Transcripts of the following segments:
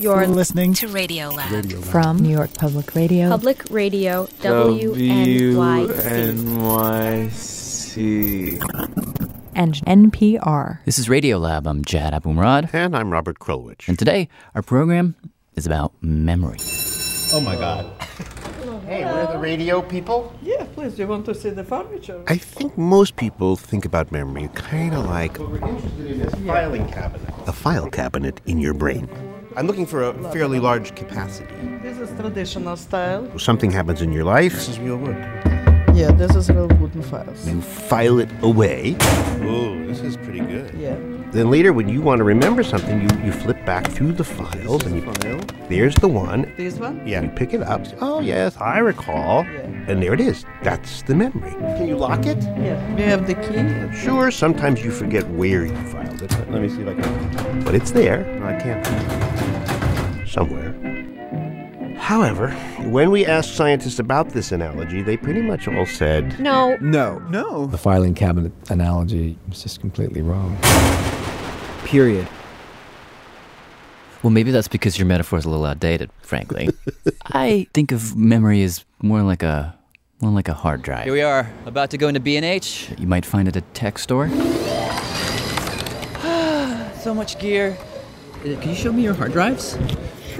You're listening to Radio Lab. From New York Public Radio. Public Radio WNYC. WNYC. And NPR. This is Radio Lab. I'm Jad Abumrad. And I'm Robert Krulwich. And today, our program is about memory. Oh my God. Hey, we're the radio people. Yeah, please. Do you want to see the furniture? I think most people think about memory kind of like we're interested in this filing cabinet. A file cabinet in your brain. I'm looking for a fairly large capacity. This is traditional style. Something happens in your life. This is real wood. Yeah, this is real wooden files. You file it away. Oh, this is pretty good. Yeah. Then later, when you want to remember something, you, you flip back through the files and you there's the one. This one? Yeah, you pick it up. Oh yes, I recall. Yeah. And there it is. That's the memory. Can you lock it? Yeah. Do you have the key? Sure. Sometimes you forget where you filed it. Let me see if I can. But it's there. No, I can't. Somewhere. However, when we asked scientists about this analogy, they pretty much all said, No. No. No. The filing cabinet analogy is just completely wrong. Period. Well, maybe that's because your metaphor is a little outdated, frankly. I think of memory as more like a more like a hard drive. Here we are, about to go into B&H. You might find it at a tech store. So much gear. Uh, Can you show me your hard drives?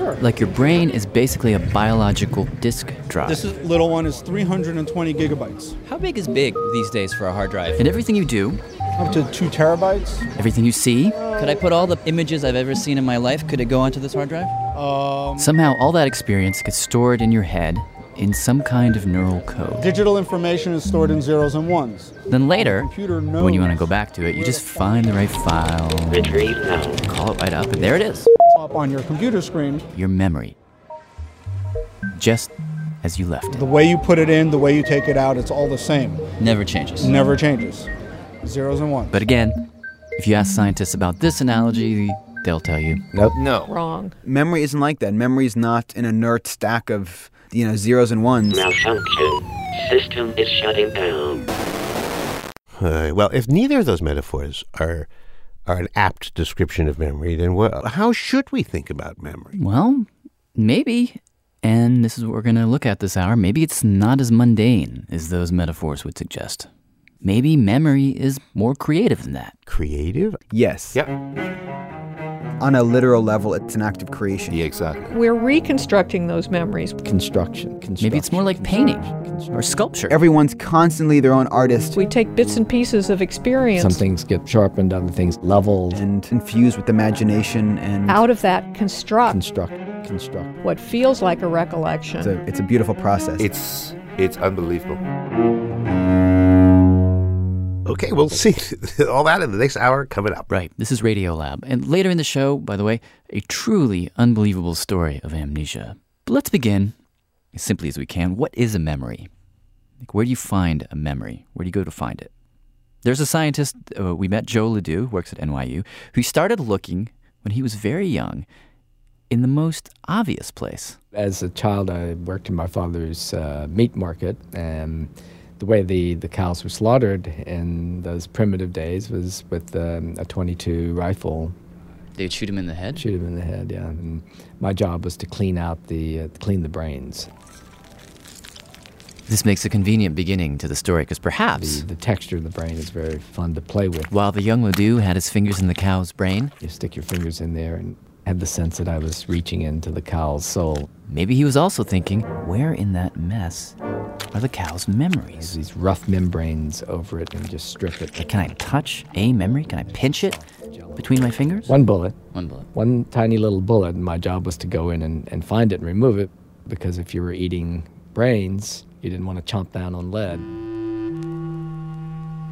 Sure. Like your brain is basically a biological disk drive. This is, little one is 320 gigabytes. How big is big these days for a hard drive? and everything you do, Up to two terabytes. everything you see, Could I put all the images I've ever seen in my life? Could it go onto this hard drive? Um, somehow all that experience gets stored in your head in some kind of neural code. digital information is stored in zeros and ones. Then later, Computer when you want to go back to it, you just find the right file, call it right up, and there it is. Up on your computer screen, Your memory. Just as you left it. the way you put it in, the way you take it out, it's all the same. Never changes. Never changes. Zeros and ones. But again, if you ask scientists about this analogy, they'll tell you Nope. No. Wrong. Memory isn't like that. Memory is not an inert stack of, you know, zeros and ones. Malfunction. System is shutting down. uh, well, if neither of those metaphors are are an apt description of memory, then what, how should we think about memory? Well, maybe. And this is what we're going to look at this hour. Maybe it's not as mundane as those metaphors would suggest. Maybe memory is more creative than that. Creative? Yes. Yep. On a literal level, it's an act of creation. Yeah, exactly. We're reconstructing those memories. Construction. Maybe it's more like painting or sculpture. Everyone's constantly their own artist We take bits and pieces of experience. Some things get sharpened, other things leveled. and infused with imagination and Out of that, construct Construct. Construct. what feels like a recollection. it's a, it's a beautiful process. It's it's unbelievable. Okay, we'll see all that in the next hour coming up. Right. This is Radio Lab. And later in the show, by the way, a truly unbelievable story of amnesia. But let's begin as simply as we can. What is a memory? Like, where do you find a memory? Where do you go to find it? There's a scientist, uh, we met Joe Ledoux, who works at NYU, who started looking when he was very young in the most obvious place. As a child, I worked in my father's uh, meat market, and the way the, the cows were slaughtered in those primitive days was with um, a 22 rifle. They would shoot him in the head? Shoot him in the head, yeah. And my job was to clean out the uh, clean the brains. This makes a convenient beginning to the story because perhaps The, the texture of the brain is very fun to play with. while the young Ledoux had his fingers in the cow's brain, You stick your fingers in there and had the sense that I was reaching into the cow's soul. maybe he was also thinking, where in that mess are the cow's There's memories? these rough membranes over it and just strip it. Can I touch a memory? Can I pinch it between my fingers? One bullet, One bullet. one tiny little bullet, and my job was to go in and, and find it and remove it because if you were eating brains, you didn't want to chomp down on lead.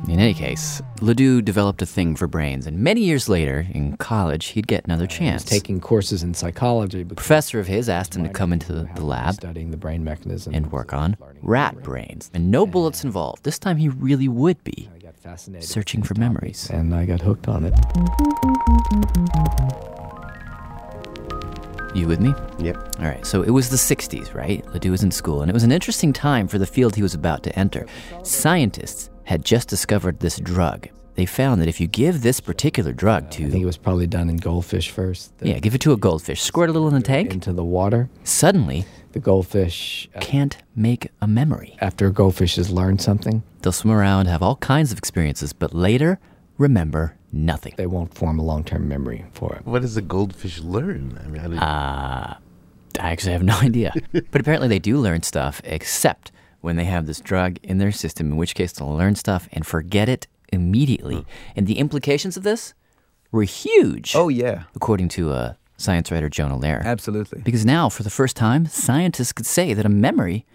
In any case, Ledoux developed a thing for brains, and many years later, in college, he'd get another I was chance. taking courses in psychology. A professor of his asked him to come into the, the lab studying the brain mechanism and work on rat brain. brains. And no bullets involved. This time he really would be I got fascinated searching for memories. and I got hooked on it. You with me? Yep. All right, so it was the 60s, right? Ledoux was in school, and it was an interesting time for the field he was about to enter. Scientists had just discovered this drug. they found that if you give this particular drug to I think it was probably done in goldfish first. yeah, give it to a goldfish, squirt a little in the tank, into the water. suddenly The goldfish, uh, can't make a memory. after a goldfish has learned something, They'll swim around, have all kinds of experiences, but later remember nothing. they won't form a long-term memory for it. What does a goldfish learn? I mean, how did, Uh, I actually have no idea. but apparently they do learn stuff, except when they have this drug in their system, in which case they'll learn stuff and forget it immediately. And the implications of this were huge, Oh yeah, according to uh, science writer Jonah Lehrer. absolutely. Because now, for the first time, scientists could say that a memory,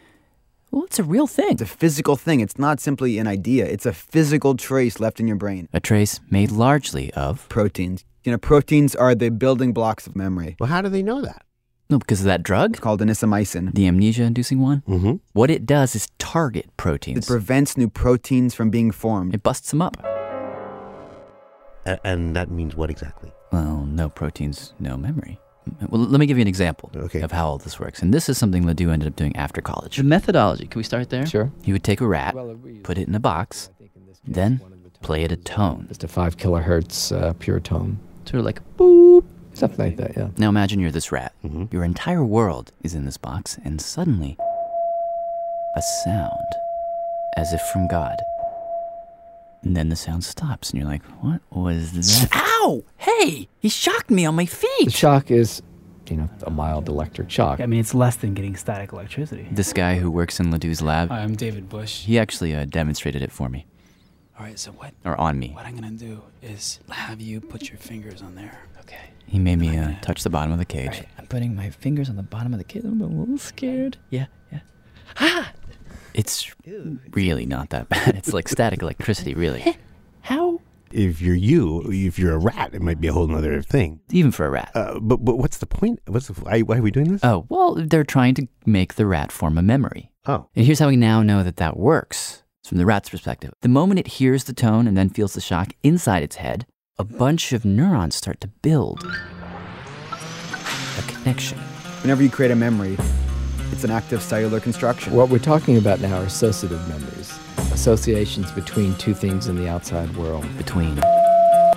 well, it's a real thing. It's a physical thing. It's not simply an idea. It's a physical trace left in your brain. A trace made largely of. Proteins. You know, proteins are the building blocks of memory. well, how do they know that? No, because of that drug, It's called anisomycin. the amnesia inducing one. Mm-hmm. What it does is target proteins. It prevents new proteins from being formed. it busts them up. A- and that means what exactly? Well, no proteins, no memory. Well, let me give you an example Okay. of how all this works. And this is something Ledoux ended up doing after college. The methodology, can we start there? Sure. He would take a rat, put it in a box, then play it a tone. Just a five kilohertz uh, pure tone, Sort of like boop. Something like that. Yeah. Now imagine you're this rat. Mhm. Your entire world is in this box, and suddenly, a sound, as if from God. And then the sound stops, and you're like, what was that? Ow! Hey! He shocked me on my feet! The shock is, you know, a mild electric shock. I mean, it's less than getting static electricity. This guy who works in Ledoux's lab, Hi, I'm David Bush. he actually uh, demonstrated it for me, All right, so what or on me. what I'm gonna do is have you put your fingers on there. Okay. He made me uh, touch the bottom of the cage. Right. I'm putting my fingers on the bottom of the cage. I'm a little scared. Yeah, yeah. Ah! It's really not that bad. It's like static electricity, really. How? If you're you, if you're a rat, it might be a whole other thing. Even for a rat. Uh, but but what's the point? What's the, why, why are we doing this? Oh, well, they're trying to make the rat form a memory. oh, And here's how we now know that that works from the rat's perspective. The moment it hears the tone and then feels the shock inside its head, a bunch of neurons start to build a connection. Whenever you create a memory, it's an act of cellular construction. What we're talking about now are associative memories, associations between two things in the outside world. between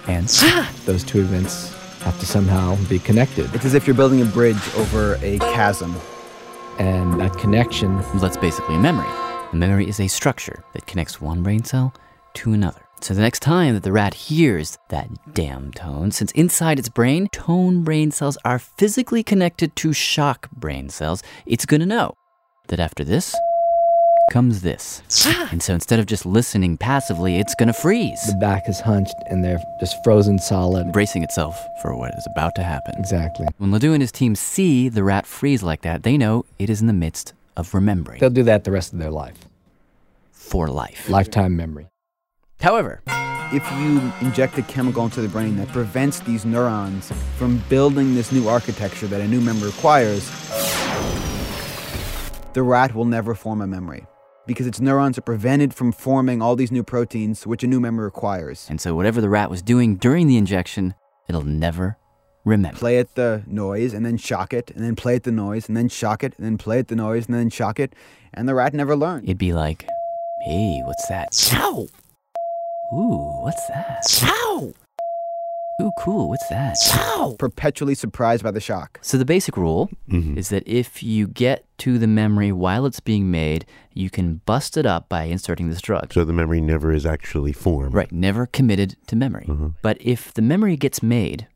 and Those two events have to somehow be connected, It's as if you're building a bridge over a chasm. and that connection well, that's basically a memory. A memory is a structure that connects one brain cell to another. So the next time that the rat hears that damn tone, since inside its brain, tone brain cells are physically connected to shock brain cells, it's gonna know that after this comes this. Ah. and so instead of just listening passively, it's gonna freeze, the back is hunched and they're just frozen solid. bracing itself for what is about to happen. Exactly. When Ledoux and his team see the rat freeze like that, they know it is in the midst of remembering They'll do that the rest of their life. for life. Lifetime memory. However, If you inject a chemical into the brain that prevents these neurons from building this new architecture that a new memory requires, the rat will never form a memory because its neurons are prevented from forming all these new proteins which a new memory requires. and so whatever the rat was doing during the injection, it'll never remember. Play it the noise and then shock it, and then play it the noise and then shock it, and then play it the noise and then shock it, and the rat never learned. It'd be like, hey, what's that? Ow! Ooh, what's that? Ow! Ooh, cool, what's that? Ow! Perpetually surprised by the shock. So the basic rule Mhm. is that if you get to the memory while it's being made, you can bust it up by inserting this drug. so the memory never is actually formed. Right, never committed to memory. Mhm. But if the memory gets made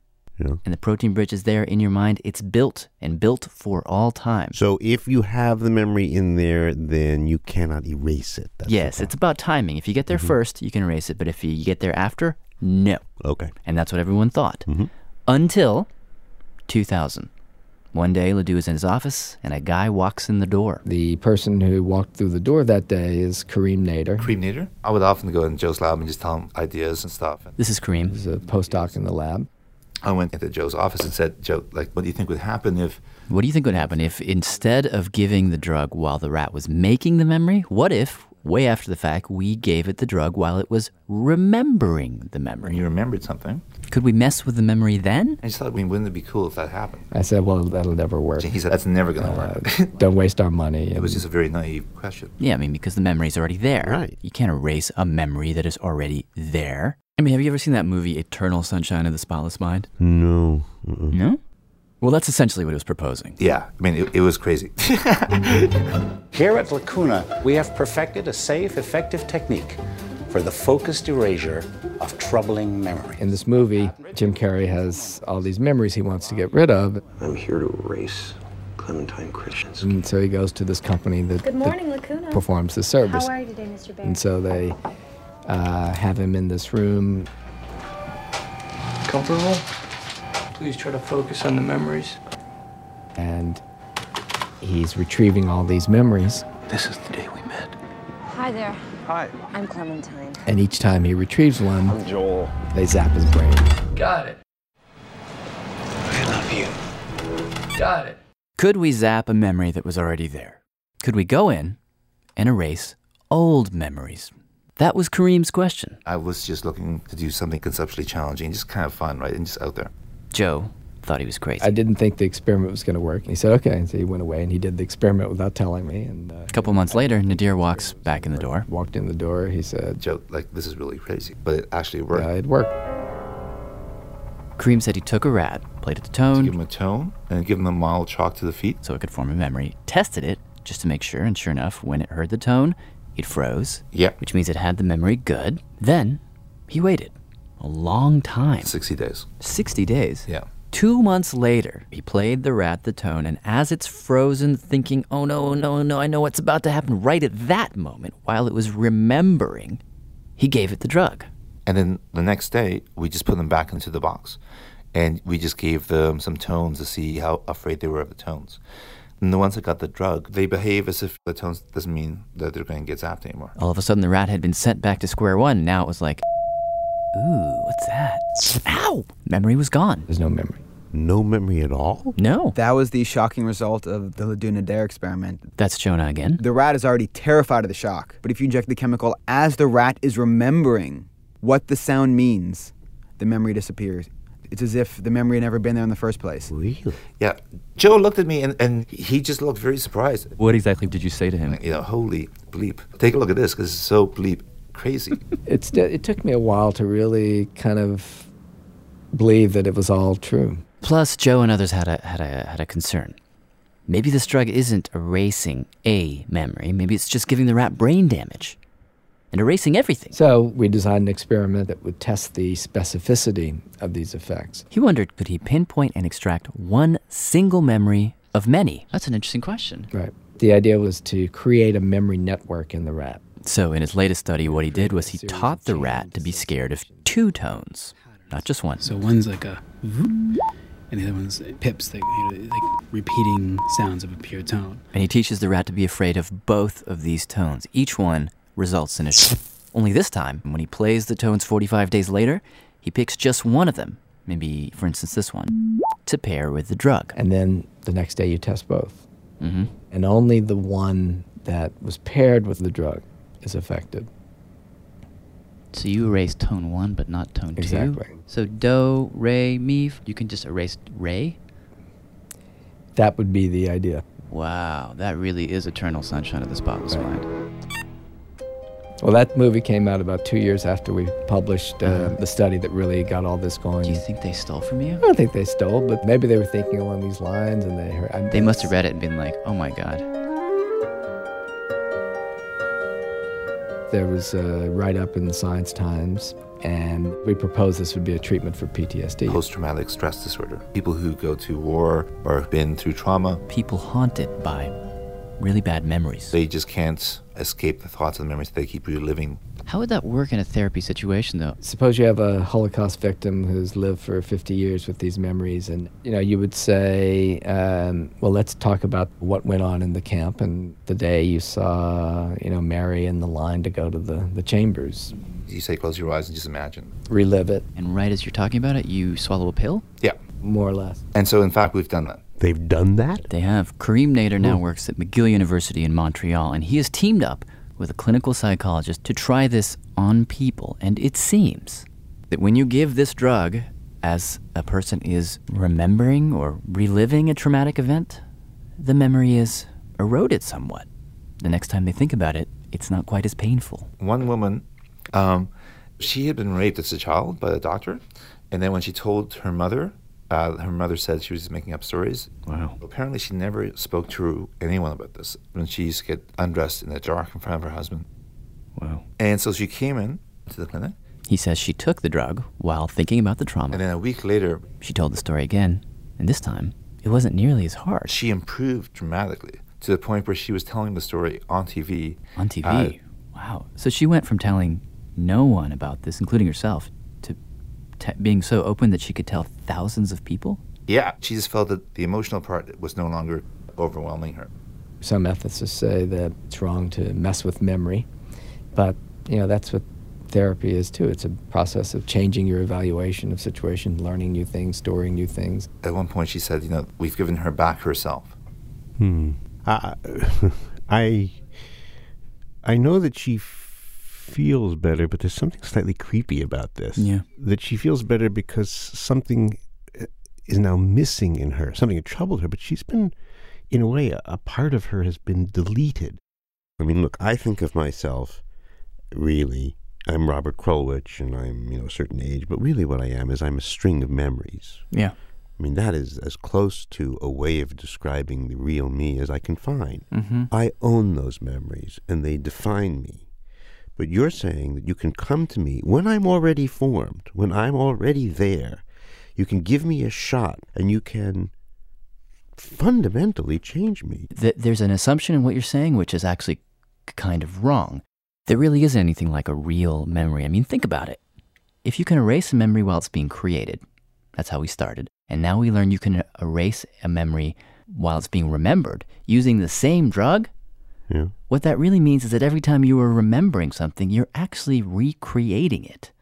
Yeah. and the protein bridge is there in your mind, it's built and built for all time. So if you have the memory in there, then you cannot erase it. That's yes, it's about timing. If you get there Mhm. first, you can erase it. But if you get there after, no. okay. And that's what everyone thought. Mhm. Until 2000. One day, Ledoux is in his office, and a guy walks in the door. The person who walked through the door that day is Kareem Nader. Kareem Nader? I would often go in Joe's lab and just tell him ideas and stuff. This is Kareem. He's a postdoc in the lab. I went into Joe's office and said, Joe, like, what do you think would happen if What do you think would happen if instead of giving the drug while the rat was making the memory, what if, way after the fact, we gave it the drug while it was remembering the memory? you remembered something? Could we mess with the memory then? I just thought, I mean, wouldn't it be cool if that happened? I said, well, that'll never work. He said, that's never going to Uh, work. don't waste our money. it was just a very naive question. Yeah, I mean, because the memory's already there. Right. You can't erase a memory that is already there. I mean, have you ever seen that movie Eternal Sunshine of the Spotless Mind? No. No? Well, that's essentially what it was proposing. Yeah, I mean, it, it was crazy. Here at Lacuna, we have perfected a safe, effective technique for the focused erasure of troubling memory. In this movie, Jim Carrey has all these memories he wants to get rid of. I'm here to erase Clementine Kruczynski. And so he goes to this company that, Good morning, that Lacuna. performs the service. How are you today, Mr. Bear? And so they uh, have him in this room. Comfortable? Please try to focus on the memories. and he's retrieving all these memories. This is the day we met. Hi there. Hi. I'm Clementine. And each time he retrieves one, I'm Joel. they zap his brain. Got it. I love you. Got it. Could we zap a memory that was already there? Could we go in and erase old memories? That was Kareem's question. I was just looking to do something conceptually challenging, just kind of fun, right? And just out there. Joe thought he was crazy. I didn't think the experiment was going to work. And he said, okay. And so he went away and he did the experiment without telling me. And uh, A couple months later, Nader walks back in the door. walked in the door. He said, Joe, like, this is really crazy. But it actually worked. yeah, it worked. Kareem said he took a rat, played it the Give tone him a tone and give him a mild chalk to the feet. so it could form a memory, tested it just to make sure, and sure enough, when it heard the tone, it froze, Yeah. which means it had the memory good. Then he waited a long time 60 days. 60 days. Yeah. Two months later, he played the rat the tone, and as it's frozen, thinking, oh no, no, no, I know what's about to happen, right at that moment, while it was remembering, he gave it the drug. And then the next day, we just put them back into the box. And we just gave them some tones to see how afraid they were of the tones. And the ones that got the drug, they behave as if the tones doesn't mean that they're going to get zapped anymore. All of a sudden, the rat had been sent back to square one. Now it was like, ooh, what's that? Ow! Memory was gone. There's no memory. No memory at all? No. That was the shocking result of the Ledoux Nader experiment. That's Jonah again. The rat is already terrified of the shock, but if you inject the chemical as the rat is remembering what the sound means, the memory disappears. It's as if the memory had never been there in the first place. Really? Yeah. Joe looked at me and, and he just looked very surprised. What exactly did you say to him? Uh, you know, holy bleep. Take a look at this because it's so bleep crazy. It's, it took me a while to really kind of believe that it was all true. Plus, Joe and others had a, had a, had a concern. Maybe this drug isn't erasing a memory, maybe it's just giving the rat brain damage and erasing everything. So we designed an experiment that would test the specificity of these effects. He wondered could he pinpoint and extract one single memory of many? That's an interesting question. Right. The idea was to create a memory network in the rat. So, in his latest study, what he did was he taught the rat to be scared of two tones, not just one. So one's like a, and the other one's pips, that, you know, like repeating sounds of a pure tone. And he teaches the rat to be afraid of both of these tones. Each one results in a sh- Only this time, when he plays the tones 45 days later, he picks just one of them, maybe, for instance, this one, to pair with the drug. And then the next day you test both. Mm-hmm. And only the one that was paired with the drug is affected. So you erase tone one, but not tone two? Exactly. So do, re, mi, you can just erase re? That would be the idea. Wow, that really is Eternal Sunshine of the Spotless Mind. Well, that movie came out about two years after we published uh, the study that really got all this going. Do you think they stole from you? I don't think they stole, but maybe they were thinking along these lines, and they heard. I They must have read it and been like, oh my god. There was a write up in the Science Times, and we proposed this would be a treatment for PTSD. Post traumatic stress disorder. People who go to war or have been through trauma, People haunted by really bad memories. they just can't escape the thoughts and the memories. They keep reliving. How would that work in a therapy situation, though? Suppose you have a Holocaust victim who's lived for 50 years with these memories, and you know you would say, um, "Well, let's talk about what went on in the camp and the day you saw, you know, Mary in the line to go to the the chambers. You say close your eyes and just imagine. Relive it, And right as you're talking about it, you swallow a pill? Yeah. more or less." And so, in fact, we've done that. They've done that? They have. Kareem Nader now works at McGill University in Montreal, and he has teamed up with a clinical psychologist to try this on people. And it seems that when you give this drug as a person is remembering or reliving a traumatic event, the memory is eroded somewhat. The next time they think about it, it's not quite as painful. One woman um, She had been raped as a child by a doctor, and then when she told her mother, uh, her mother said she was just making up stories. Wow. Apparently, she never spoke to anyone about this. When she used to get undressed in the dark in front of her husband. Wow. And so she came in to the clinic, He says she took the drug while thinking about the trauma. and then a week later, She told the story again, and this time it wasn't nearly as hard. she improved dramatically to the point where she was telling the story on TV. On TV. Uh, wow. So she went from telling no one about this, including herself, to te- being so open that she could tell thousands of people? yeah, she just felt that the emotional part was no longer overwhelming her. Some ethicists say that it's wrong to mess with memory, but you know that's what therapy is too. It's a process of changing your evaluation of situations, learning new things, storing new things. At one point, she said, "You know, we've given her back herself." Hmm. I, I, I know that she f- feels better, but there's something slightly creepy about this. Yeah. That she feels better because something uh, is now missing in her. Something had troubled her, but she's been, in a way, a, a part of her has been deleted. I mean, look, I think of myself, really, I'm Robert Krulwich, and I'm, you know, a certain age, but really what I am is I'm a string of memories. Yeah. I mean, that is as close to a way of describing the real me as I can find. Mhm. I own those memories and they define me. But you're saying that you can come to me when I'm already formed, when I'm already there. You can give me a shot and you can fundamentally change me. Th- there's an assumption in what you're saying which is actually kind of wrong. There really isn't anything like a real memory. I mean, think about it. If you can erase a memory while it's being created, that's how we started. And now we learn you can erase a memory while it's being remembered using the same drug. Yeah. What that really means is that every time you are remembering something, you're actually recreating it.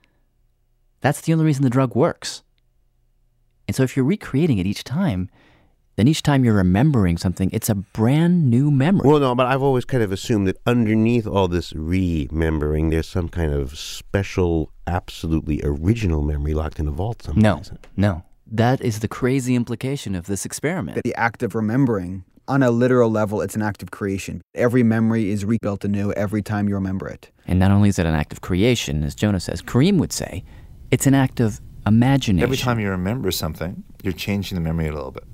That's the only reason the drug works. And so if you're recreating it each time, then each time you're remembering something, it's a brand new memory. Well, no, but I've always kind of assumed that underneath all this remembering, there's some kind of special, absolutely original memory locked in a vault somewhere. No, no. That is the crazy implication of this experiment. That The act of remembering, on a literal level, it's an act of creation. Every memory is rebuilt anew every time you remember it. And not only is it an act of creation, as Jonah says, Kareem would say, it's an act of imagination. Every time you remember something, you're changing the memory a little bit.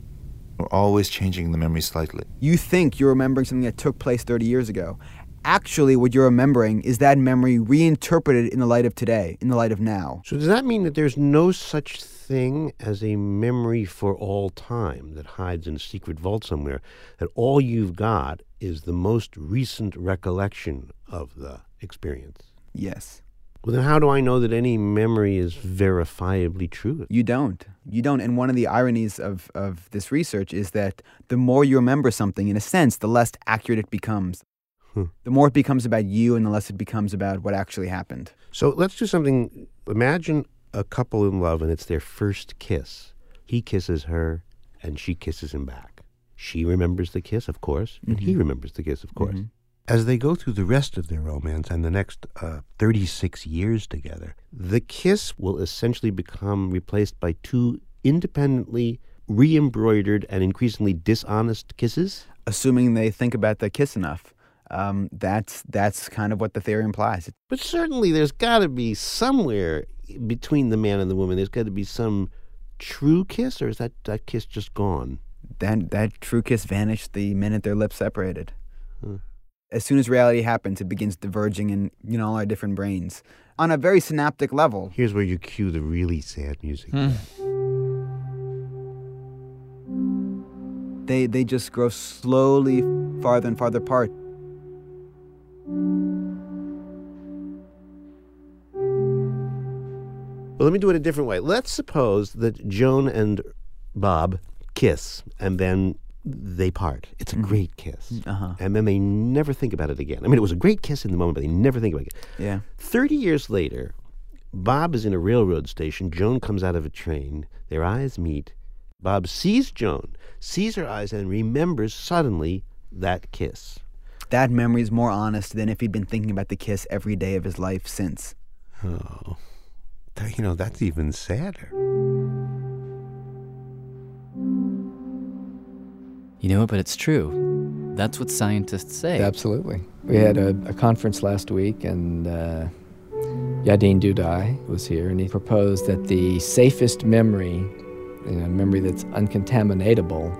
We're always changing the memory slightly. You think you're remembering something that took place 30 years ago. Actually, what you're remembering is that memory reinterpreted in the light of today, in the light of now. So does that mean that there's no such thing as a memory for all time that hides in a secret vault somewhere? That all you've got is the most recent recollection of the experience? Yes. Well, then how do I know that any memory is verifiably true? You don't. You don't. And one of the ironies of, of this research is that the more you remember something, in a sense, the less accurate it becomes. Hmm. The more it becomes about you and the less it becomes about what actually happened. So let's do something. Imagine a couple in love and it's their first kiss. He kisses her and she kisses him back. She remembers the kiss, of course, and he Mhm. remembers the kiss, of course. Mhm. As they go through the rest of their romance and the next uh, 36 years together, the kiss will essentially become replaced by two independently re embroidered and increasingly dishonest kisses. Assuming they think about the kiss enough. Um, that's that's kind of what the theory implies. But certainly there's got to be somewhere between the man and the woman, there's got to be some true kiss, or is that, that kiss just gone? That that true kiss vanished the minute their lips separated. Huh. As soon as reality happens, it begins diverging in you know all our different brains on a very synaptic level. Here's where you cue the really sad music. They they just grow slowly farther and farther apart. Well, let me do it a different way. Let's suppose that Joan and Bob kiss and then they part. It's a great kiss. Uh-huh. And then they never think about it again. I mean, it was a great kiss in the moment, but they never think about it again. Yeah. 30 years later, Bob is in a railroad station. Joan comes out of a train. Their eyes meet. Bob sees Joan, sees her eyes, and remembers suddenly that kiss. That memory is more honest than if he'd been thinking about the kiss every day of his life since. Oh, that- you know, that's even sadder. You know? But it's true. That's what scientists say. Absolutely. We had a, a conference last week, and uh, Yadin Dudai was here, and he proposed that the safest memory, you know, memory that's uncontaminatable,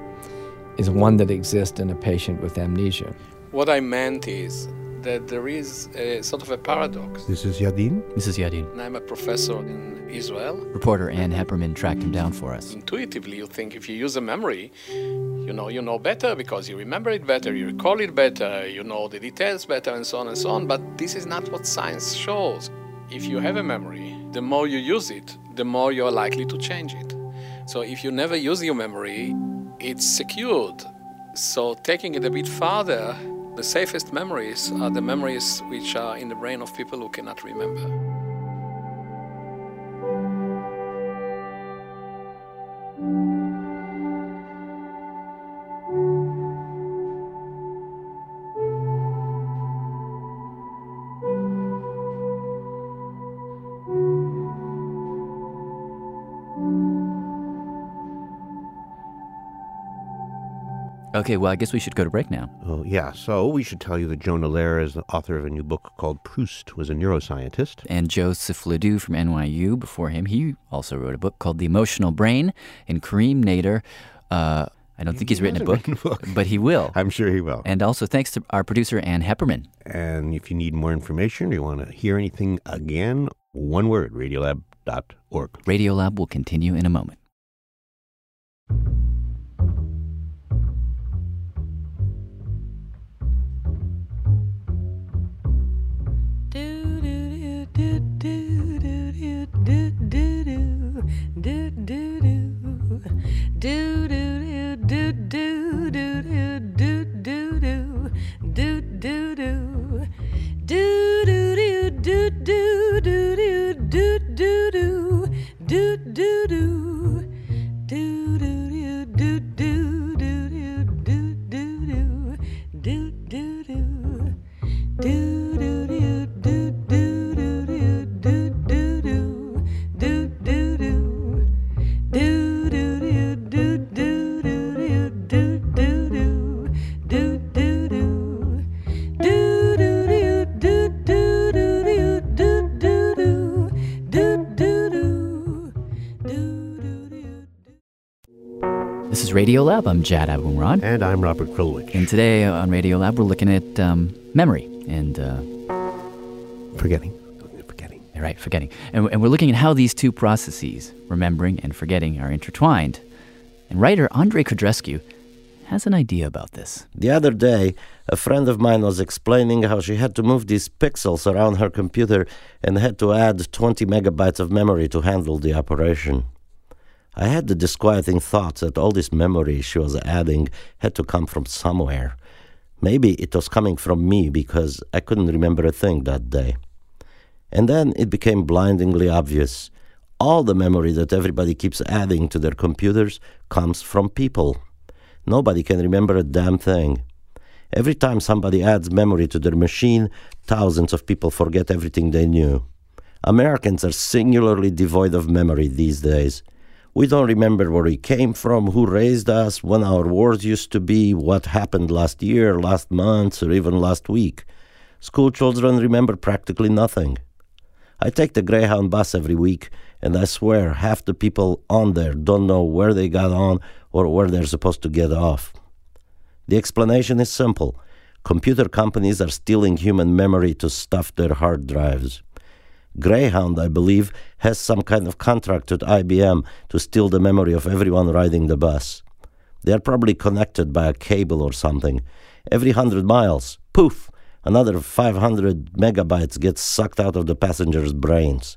is one that exists in a patient with amnesia. What I meant is that there is a sort of a paradox. This is Yadin? This is Yadin. And I'm a professor in Israel. Reporter Ann Heppermann tracked him down for us. Intuitively, you think if you use a memory, you know, you know better because you remember it better, you recall it better, you know the details better, and so on and so on. But this is not what science shows. If you have a memory, the more you use it, the more you're likely to change it. So if you never use your memory, it's secured. So taking it a bit farther, the safest memories are the memories which are in the brain of people who cannot remember. Okay, well, I guess we should go to break now. Oh, yeah. So we should tell you that Jonah Lehrer is the author of a new book called Proust was a Neuroscientist. And Joseph Ledoux from NYU before him, he also wrote a book called The Emotional Brain. And Kareem Nader, uh, I don't think he's written a book, written a book. but he will. I'm sure he will. And also thanks to our producer, Ann Heppermann. And if you need more information or you want to hear anything again, one word, radiolab.org. Radiolab will continue in a moment. Radiolab. I'm Jad Abumrad. And I'm Robert Krulwich. And today on Radiolab, we're looking at um, memory and uh, forgetting. Forgetting. Right, forgetting. And, and we're looking at how these two processes, remembering and forgetting, are intertwined. And writer Andrei Codrescu has an idea about this. The other day, a friend of mine was explaining how she had to move these pixels around her computer and had to add 20 megabytes of memory to handle the operation. I had the disquieting thought that all this memory she was adding had to come from somewhere. Maybe it was coming from me because I couldn't remember a thing that day. And then it became blindingly obvious. All the memory that everybody keeps adding to their computers comes from people. Nobody can remember a damn thing. Every time somebody adds memory to their machine, thousands of people forget everything they knew. Americans are singularly devoid of memory these days. We don't remember where we came from, who raised us, when our wars used to be, what happened last year, last month, or even last week. School children remember practically nothing. I take the Greyhound bus every week, and I swear half the people on there don't know where they got on or where they're supposed to get off. The explanation is simple computer companies are stealing human memory to stuff their hard drives. Greyhound, I believe, has some kind of contract with IBM to steal the memory of everyone riding the bus. They are probably connected by a cable or something. Every hundred miles, poof, another 500 megabytes gets sucked out of the passengers' brains.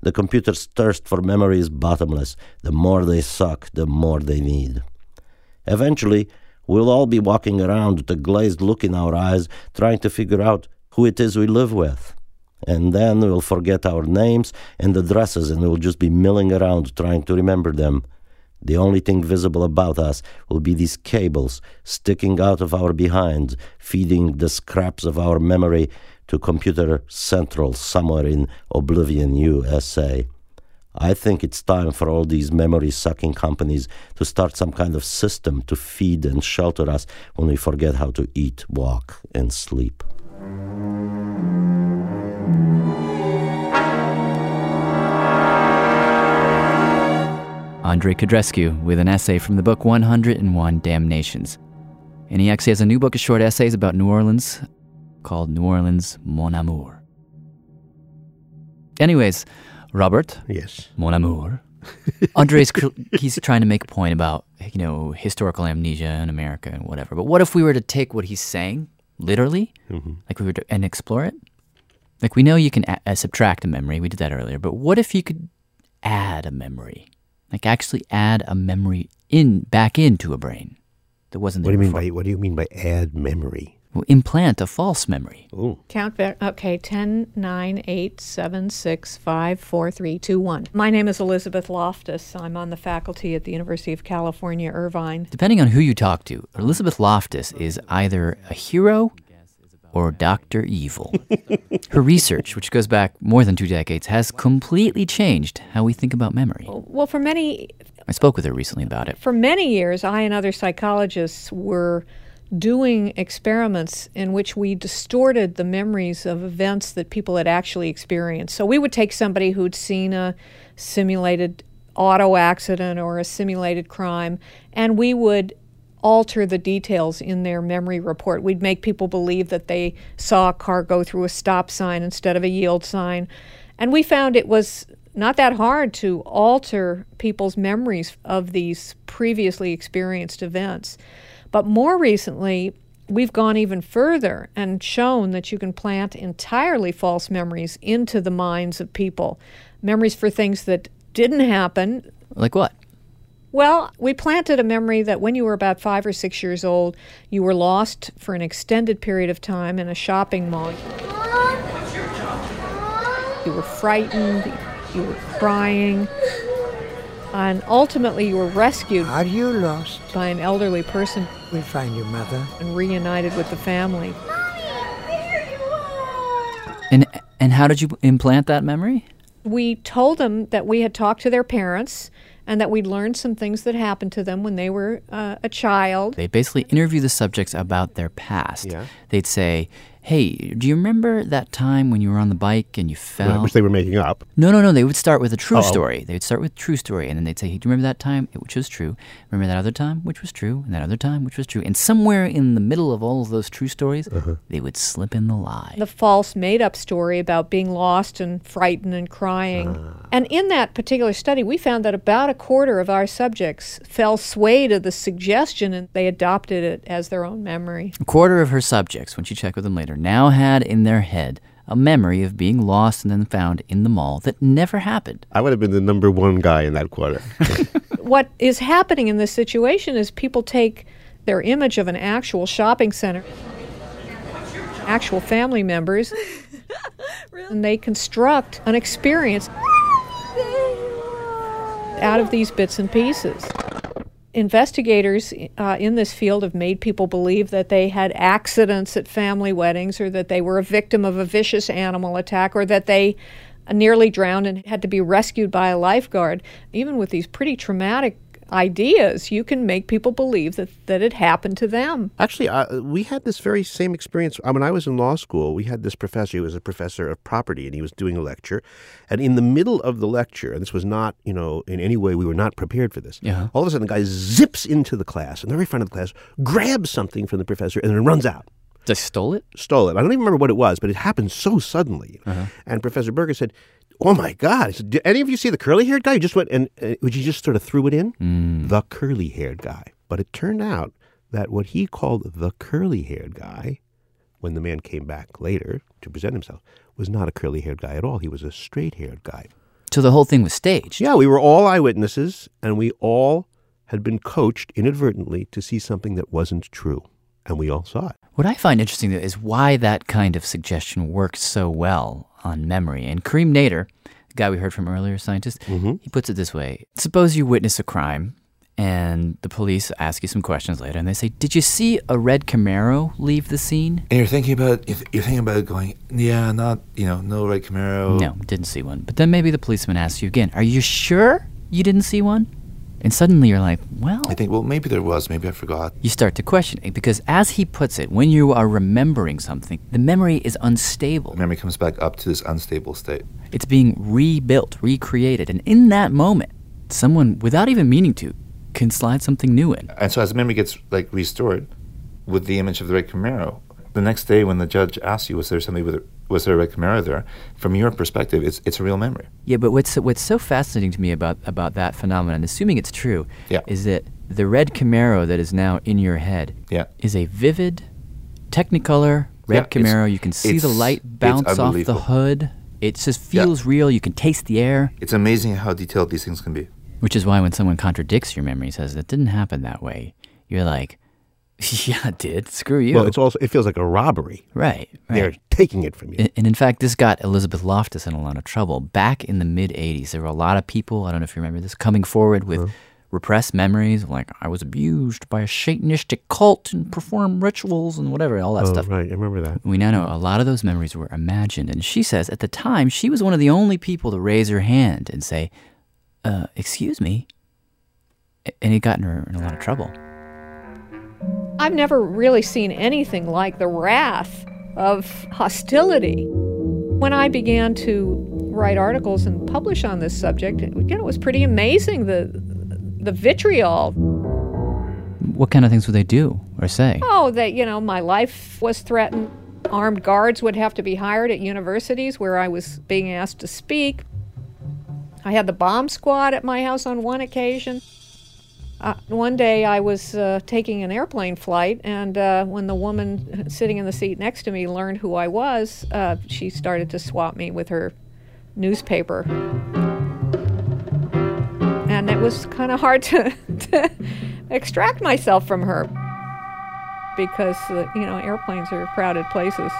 The computer's thirst for memory is bottomless. The more they suck, the more they need. Eventually, we'll all be walking around with a glazed look in our eyes, trying to figure out who it is we live with. And then we'll forget our names and addresses and we'll just be milling around trying to remember them. The only thing visible about us will be these cables sticking out of our behinds, feeding the scraps of our memory to Computer Central somewhere in Oblivion, USA. I think it's time for all these memory sucking companies to start some kind of system to feed and shelter us when we forget how to eat, walk, and sleep. Andrei Codrescu with an essay from the book 101 Damnations. And he actually has a new book of short essays about New Orleans called New Orleans Mon Amour. Anyways, Robert. Yes. Mon Amour. Andre's he's trying to make a point about, you know, historical amnesia in America and whatever. But what if we were to take what he's saying literally, Mm-hmm. like we were to, and explore it? Like we know you can a- uh, subtract a memory. We did that earlier. But what if you could add a memory, like actually add a memory in back into a brain that wasn't What do you mean before? by what do you mean by add memory? Well, implant a false memory. Ooh. Count back. Okay, 10, 9, 8, 7, 6, 5, 4, 3, 2, 1. My name is Elizabeth Loftus. I'm on the faculty at the University of California, Irvine. Depending on who you talk to, Elizabeth Loftus is either a hero or Dr. Evil. Her research, which goes back more than two decades, has completely changed how we think about memory. Well, for many I spoke with her recently about it. for many years, I and other psychologists were doing experiments in which we distorted the memories of events that people had actually experienced. So we would take somebody who'd seen a simulated auto accident or a simulated crime, and we would alter the details in their memory report. We'd make people believe that they saw a car go through a stop sign instead of a yield sign. And we found it was not that hard to alter people's memories of these previously experienced events. But more recently, we've gone even further and shown that you can plant entirely false memories into the minds of people. Memories for things that didn't happen. Like what? Well, we planted a memory that when you were about five or six years old, you were lost for an extended period of time in a shopping mall. You were frightened, you were crying, and ultimately you were rescued. Are you lost? By an elderly person. We'll find your mother. And reunited with the family. Mommy, there you are! And and how did you implant that memory? We told them that we had talked to their parents and that we'd learned some things that happened to them when they were uh, a child. They basically interview the subjects about their past. Yeah. They'd say, "Hey, do you remember that time when you were on the bike and you fell?" Which they were making up. No, no, no. They would start with a true Oh. story. They would start with true story, and then they'd say, hey, "Do you remember that time, which was true? Remember that other time, which was true, and that other time, which was true?" And somewhere in the middle of all of those true stories, Uh-huh. they would slip in the lie. The false made up story about being lost and frightened and crying. And in that particular study, we found that about a quarter of our subjects fell sway to the suggestion and they adopted it as their own memory. A quarter of her subjects, when she checked with them later, now had in their head a memory of being lost and then found in the mall that never happened. I would have been the number one guy in that quarter. what is happening in this situation is people take their image of an actual shopping center, actual family members, and they construct an experience out of these bits and pieces. Investigators uh, in this field have made people believe that they had accidents at family weddings, or that they were a victim of a vicious animal attack, or that they nearly drowned and had to be rescued by a lifeguard. Even with these pretty traumatic ideas, you can make people believe that, that it happened to them. Actually, uh, we had this very same experience. Uh, when I was in law school, we had this professor. He was a professor of property, and he was doing a lecture. And in the middle of the lecture, and this was not, you know, in any way, we were not prepared for this. Yeah. All of a sudden, the guy zips into the class, in the very front of the class, grabs something from the professor, and then runs out. Just stole it? Stole it. I don't even remember what it was, but it happened so suddenly. And Professor Berger said, Oh my God! Said, Did any of you see the curly-haired guy? You just went and uh, he just sort of threw it in. The curly-haired guy. But it turned out that what he called the curly-haired guy, when the man came back later to present himself, was not a curly-haired guy at all. He was a straight-haired guy. So the whole thing was staged. Yeah, we were all eyewitnesses, and we all had been coached inadvertently to see something that wasn't true, and we all saw it. What I find interesting though, is why that kind of suggestion works so well on memory. And Kareem Nader, the guy we heard from earlier, scientist, mm-hmm. he puts it this way Suppose you witness a crime and the police ask you some questions later and they say, Did you see a red Camaro leave the scene? And you're thinking about you're you're thinking about going, yeah, not you know, no red Camaro. No, didn't see one. But then maybe the policeman asks you again, Are you sure you didn't see one? And suddenly you're like, Well, I think well maybe there was, maybe I forgot. you start to question it because as he puts it, when you are remembering something, the memory is unstable. Memory comes back up to this unstable state. It's being rebuilt, recreated. And in that moment, someone, without even meaning to, can slide something new in. And so as the memory gets like restored with the image of the red Camaro, the next day when the judge asks you, was there somebody with was there a red Camaro there? From your perspective, it's it's a real memory. Yeah, but what's what's so fascinating to me about about that phenomenon, assuming it's true, Yeah. is that the red Camaro that is now in your head Yeah. is a vivid Technicolor red Yeah, Camaro. You can see the light bounce off the hood. It just feels real. You can taste the air. It's amazing how detailed these things can be. Which is why when someone contradicts your memory, says it didn't happen that way, you're like, yeah, it did. Screw you. Well, it's also it feels like a robbery. Right, They're taking it from you. And- in fact, this got Elizabeth Loftus in a lot of trouble. Back in the mid 80s, there were a lot of people, I don't know if you remember this, coming forward with repressed memories like, I was abused by a Satanistic cult and performed rituals and whatever, all that oh, stuff. right. I remember that. We now know a lot of those memories were imagined. And she says at the time, she was one of the only people to raise her hand and say, uh, Excuse me. And it got her in a lot of trouble. I've never really seen anything like the wrath of hostility. When I began to write articles and publish on this subject, it, you know, it was pretty amazing the the vitriol. What kind of things would they do or say? Oh, that you know, my life was threatened. Armed guards would have to be hired at universities where I was being asked to speak. I had the bomb squad at my house on one occasion. Uh, one day I was uh, taking an airplane flight, and uh, when the woman sitting in the seat next to me learned who I was, uh, she started to swap me with her newspaper. And it was kind of hard to, to extract myself from her because, uh, you know, airplanes are crowded places.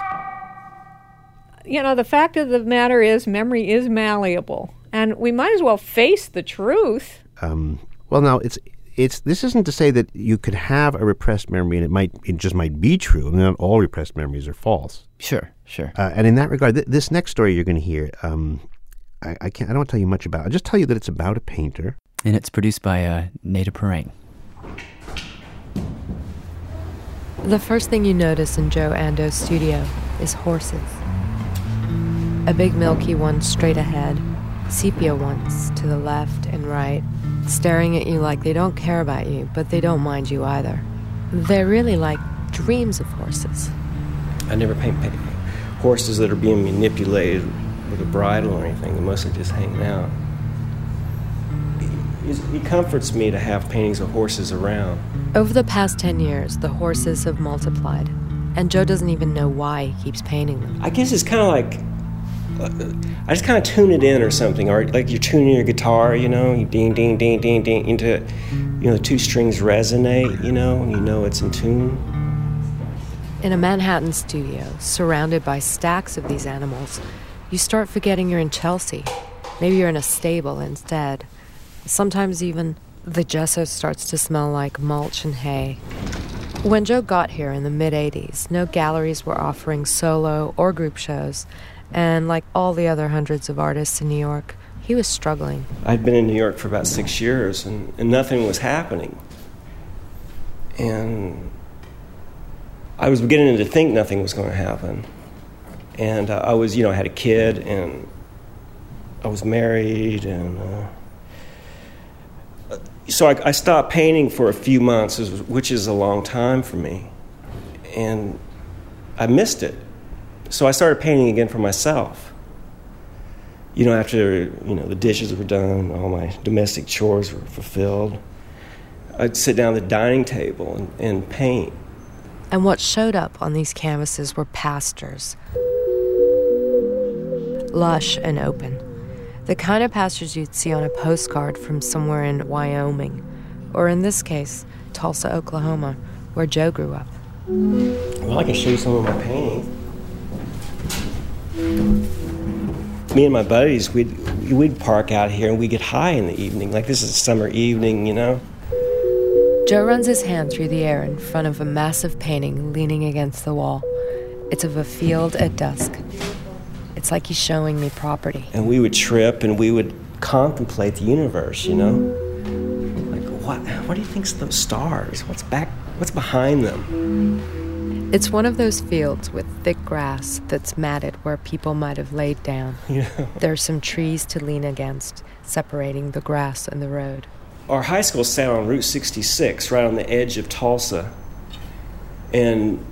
You know, the fact of the matter is, memory is malleable, and we might as well face the truth. Um, well, now it's it's this isn't to say that you could have a repressed memory and it might it just might be true. I mean, not all repressed memories are false. Sure, sure. Uh, and in that regard, th- this next story you're going to hear, um, I, I can't. I don't want to tell you much about. it. I'll just tell you that it's about a painter. And it's produced by uh, Nada Perrine. The first thing you notice in Joe Andoe's studio is horses. A big milky one straight ahead, sepia ones to the left and right, staring at you like they don't care about you, but they don't mind you either. They're really like dreams of horses. I never paint pa- horses that are being manipulated with a bridle or anything. They're mostly just hanging out. It, it comforts me to have paintings of horses around. Over the past 10 years, the horses have multiplied, and Joe doesn't even know why he keeps painting them. I guess it's kind of like I just kind of tune it in or something, or like you're tuning your guitar, you know, you ding, ding, ding, ding, ding into, you know, the two strings resonate, you know, and you know it's in tune. In a Manhattan studio, surrounded by stacks of these animals, you start forgetting you're in Chelsea. Maybe you're in a stable instead. Sometimes even the gesso starts to smell like mulch and hay. When Joe got here in the mid 80s, no galleries were offering solo or group shows, and like all the other hundreds of artists in New York, he was struggling. I'd been in New York for about six years, and, and nothing was happening. And I was beginning to think nothing was going to happen. And uh, I was, you know, I had a kid, and I was married, and uh, so I, I stopped painting for a few months, which is a long time for me. And I missed it. So I started painting again for myself. You know, after you know the dishes were done, all my domestic chores were fulfilled, I'd sit down at the dining table and, and paint. And what showed up on these canvases were pastures. Lush and open. The kind of pastures you'd see on a postcard from somewhere in Wyoming, or in this case, Tulsa, Oklahoma, where Joe grew up. Well, I can show you some of my paintings. Me and my buddies, we'd, we'd park out here and we'd get high in the evening. Like this is a summer evening, you know? Joe runs his hand through the air in front of a massive painting leaning against the wall. It's of a field at dusk. It's like he's showing me property. And we would trip and we would contemplate the universe, you know? Like, what, what do you think's those stars? What's back, what's behind them? It's one of those fields with thick grass that's matted where people might have laid down. Yeah. There's some trees to lean against, separating the grass and the road. Our high school sat on Route 66, right on the edge of Tulsa. And,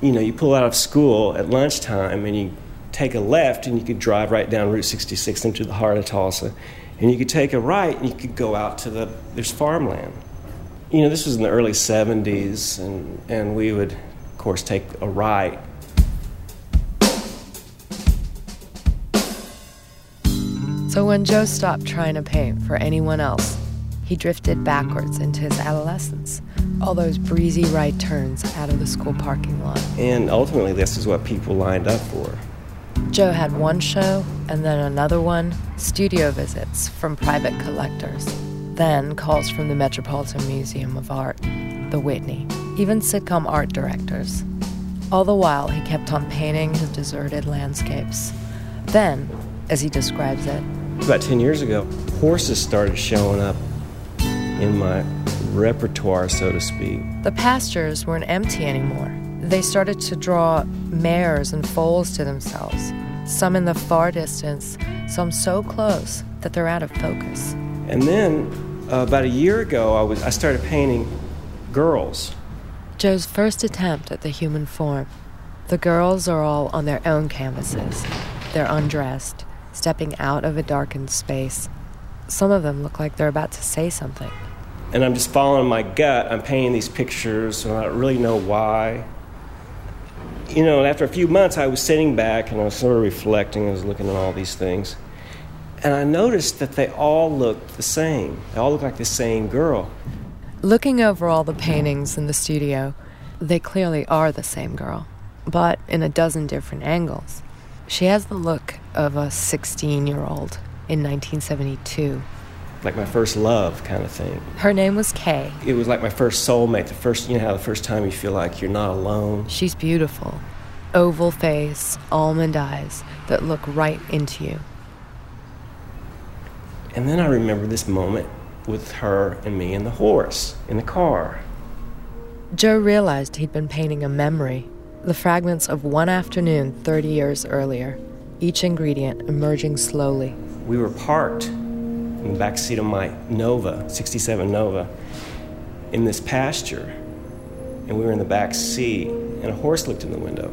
you know, you pull out of school at lunchtime and you take a left and you could drive right down Route 66 into the heart of Tulsa. And you could take a right and you could go out to the, there's farmland. You know, this was in the early 70s, and, and we would, course, take a right. So when Joe stopped trying to paint for anyone else, he drifted backwards into his adolescence. All those breezy right turns out of the school parking lot. And ultimately, this is what people lined up for. Joe had one show and then another one, studio visits from private collectors, then calls from the Metropolitan Museum of Art, the Whitney, even sitcom art directors. All the while, he kept on painting his deserted landscapes. Then, as he describes it, About 10 years ago, horses started showing up in my repertoire, so to speak. the pastures weren't empty anymore. They started to draw mares and foals to themselves, some in the far distance, some so close that they're out of focus. And then, uh, about a year ago, I, was, I started painting girls. Joe's first attempt at the human form. The girls are all on their own canvases. They're undressed, stepping out of a darkened space. Some of them look like they're about to say something. And I'm just following my gut. I'm painting these pictures, and I don't really know why. You know, after a few months, I was sitting back and I was sort of reflecting. I was looking at all these things. And I noticed that they all looked the same. They all looked like the same girl. Looking over all the paintings in the studio, they clearly are the same girl, but in a dozen different angles. She has the look of a 16 year old in 1972. Like my first love kind of thing. Her name was Kay. It was like my first soulmate, the first, you know, how the first time you feel like you're not alone. She's beautiful. Oval face, almond eyes that look right into you. And then I remember this moment with her and me and the horse in the car. Joe realized he'd been painting a memory, the fragments of one afternoon 30 years earlier, each ingredient emerging slowly. We were parked in the back seat of my Nova, 67 Nova, in this pasture. And we were in the back seat, and a horse looked in the window.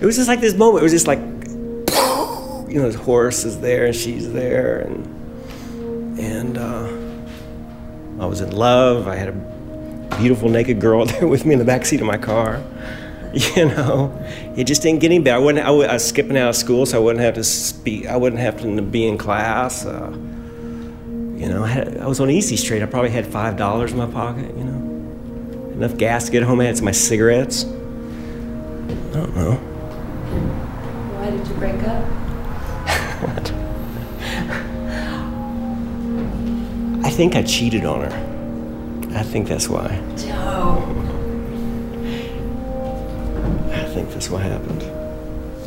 It was just like this moment. It was just like, you know, this horse is there, and she's there, and and uh, I was in love. I had a beautiful naked girl there with me in the back seat of my car. You know, it just didn't get any better. I wouldn't. I, was skipping out of school, so I wouldn't have to speak. I wouldn't have to be in class. Uh, you know, I, had, I was on Easy Street. I probably had five dollars in my pocket. You know, enough gas to get home. I had some my cigarettes. I don't know. Why did you break up? Think I cheated on her. I think that's why. Joe. I think that's what happened.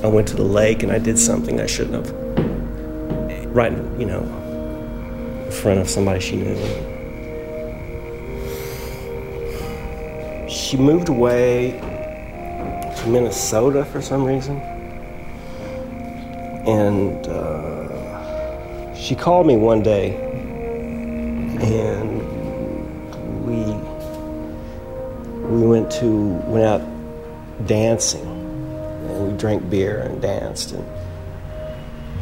I went to the lake and I did something I shouldn't have. Right, you know, in front of somebody she knew. She moved away to Minnesota for some reason. And uh, she called me one day and we we went to went out dancing and we drank beer and danced and